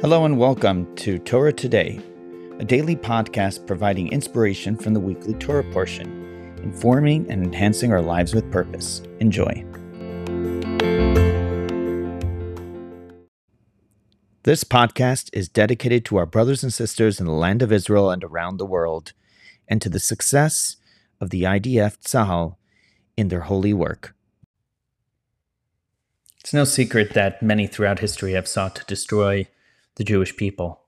Hello and welcome to Torah Today, a daily podcast providing inspiration from the weekly Torah portion, informing and enhancing our lives with purpose. Enjoy. This podcast is dedicated to our brothers and sisters in the land of Israel and around the world, and to the success of the IDF Tzahal in their holy work. It's no secret that many throughout history have sought to destroy the Jewish people.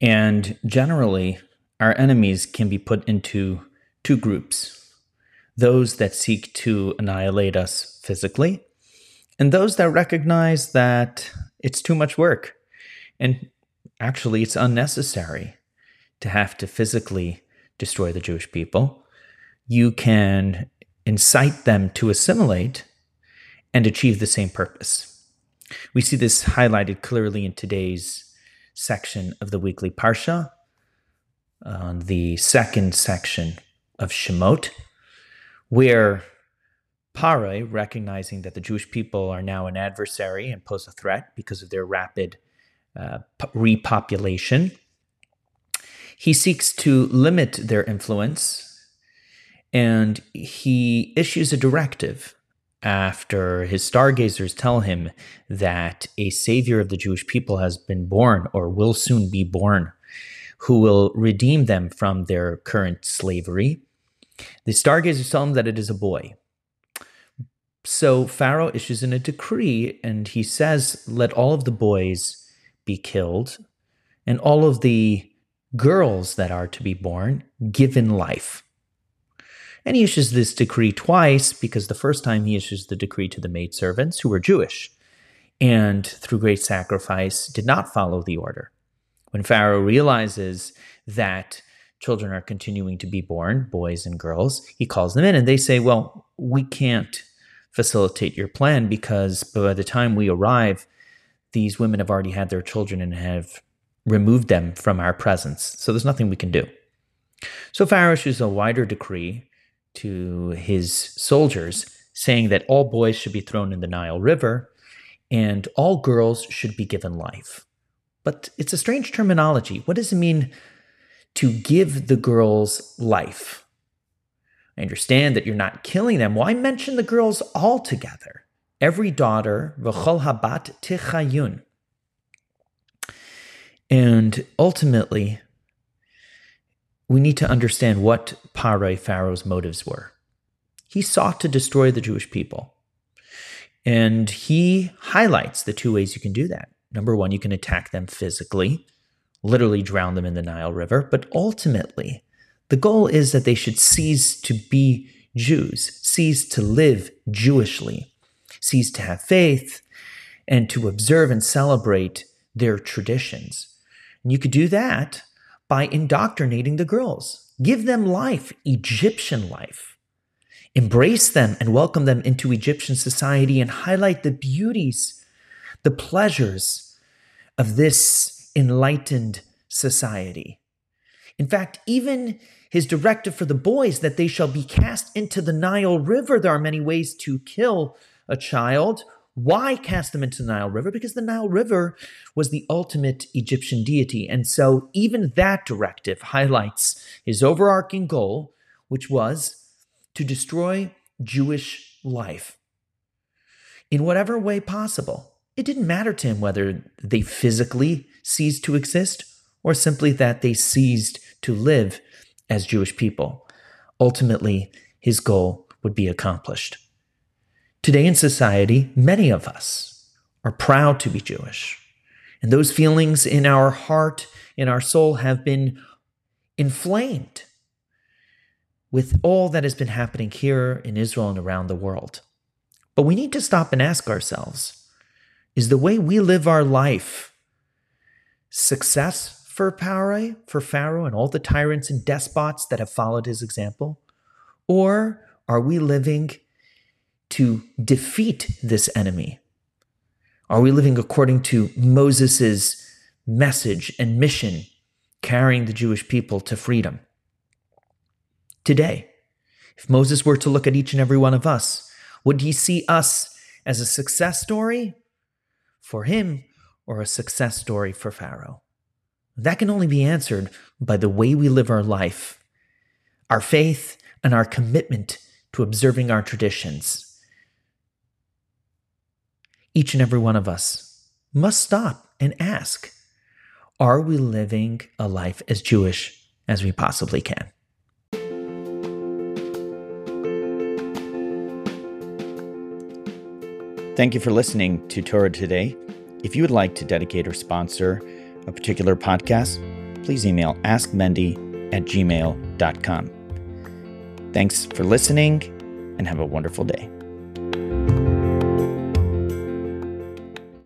And generally, our enemies can be put into two groups those that seek to annihilate us physically, and those that recognize that it's too much work. And actually, it's unnecessary to have to physically destroy the Jewish people. You can incite them to assimilate and achieve the same purpose. We see this highlighted clearly in today's section of the weekly Parsha, on the second section of Shemot, where Pare, recognizing that the Jewish people are now an adversary and pose a threat because of their rapid uh, repopulation, he seeks to limit their influence and he issues a directive after his stargazers tell him that a savior of the Jewish people has been born or will soon be born, who will redeem them from their current slavery. The stargazers tell him that it is a boy. So Pharaoh issues in a decree and he says, Let all of the boys be killed and all of the girls that are to be born given life. And he issues this decree twice because the first time he issues the decree to the maidservants who were Jewish and through great sacrifice did not follow the order. When Pharaoh realizes that children are continuing to be born, boys and girls, he calls them in and they say, Well, we can't facilitate your plan because by the time we arrive, these women have already had their children and have removed them from our presence. So there's nothing we can do. So Pharaoh issues a wider decree to his soldiers, saying that all boys should be thrown in the Nile River and all girls should be given life. But it's a strange terminology. What does it mean to give the girls life? I understand that you're not killing them. Why mention the girls altogether? Every daughter, v'chol habat tichayun. And ultimately, we need to understand what Pare Pharaoh's motives were. He sought to destroy the Jewish people. And he highlights the two ways you can do that. Number one, you can attack them physically, literally drown them in the Nile River. But ultimately, the goal is that they should cease to be Jews, cease to live Jewishly, cease to have faith, and to observe and celebrate their traditions. And you could do that by indoctrinating the girls. Give them life, Egyptian life. Embrace them and welcome them into Egyptian society and highlight the beauties, the pleasures of this enlightened society. In fact, even his directive for the boys that they shall be cast into the Nile River. There are many ways to kill a child why cast them into the Nile River? Because the Nile River was the ultimate Egyptian deity. And so even that directive highlights his overarching goal, which was to destroy Jewish life in whatever way possible. It didn't matter to him whether they physically ceased to exist or simply that they ceased to live as Jewish people. Ultimately, his goal would be accomplished. Today in society, many of us are proud to be Jewish. And those feelings in our heart, in our soul, have been inflamed with all that has been happening here in Israel and around the world. But we need to stop and ask ourselves is the way we live our life success for Pare, for Pharaoh, and all the tyrants and despots that have followed his example? Or are we living to defeat this enemy? Are we living according to Moses' message and mission, carrying the Jewish people to freedom? Today, if Moses were to look at each and every one of us, would he see us as a success story for him, or a success story for Pharaoh. That can only be answered by the way we live our life, our faith, and our commitment to observing our traditions. Each and every one of us must stop and ask Are we living a life as Jewish as we possibly can? Thank you for listening to Torah today. If you would like to dedicate or sponsor a particular podcast, please email askmendy at gmail.com. Thanks for listening and have a wonderful day.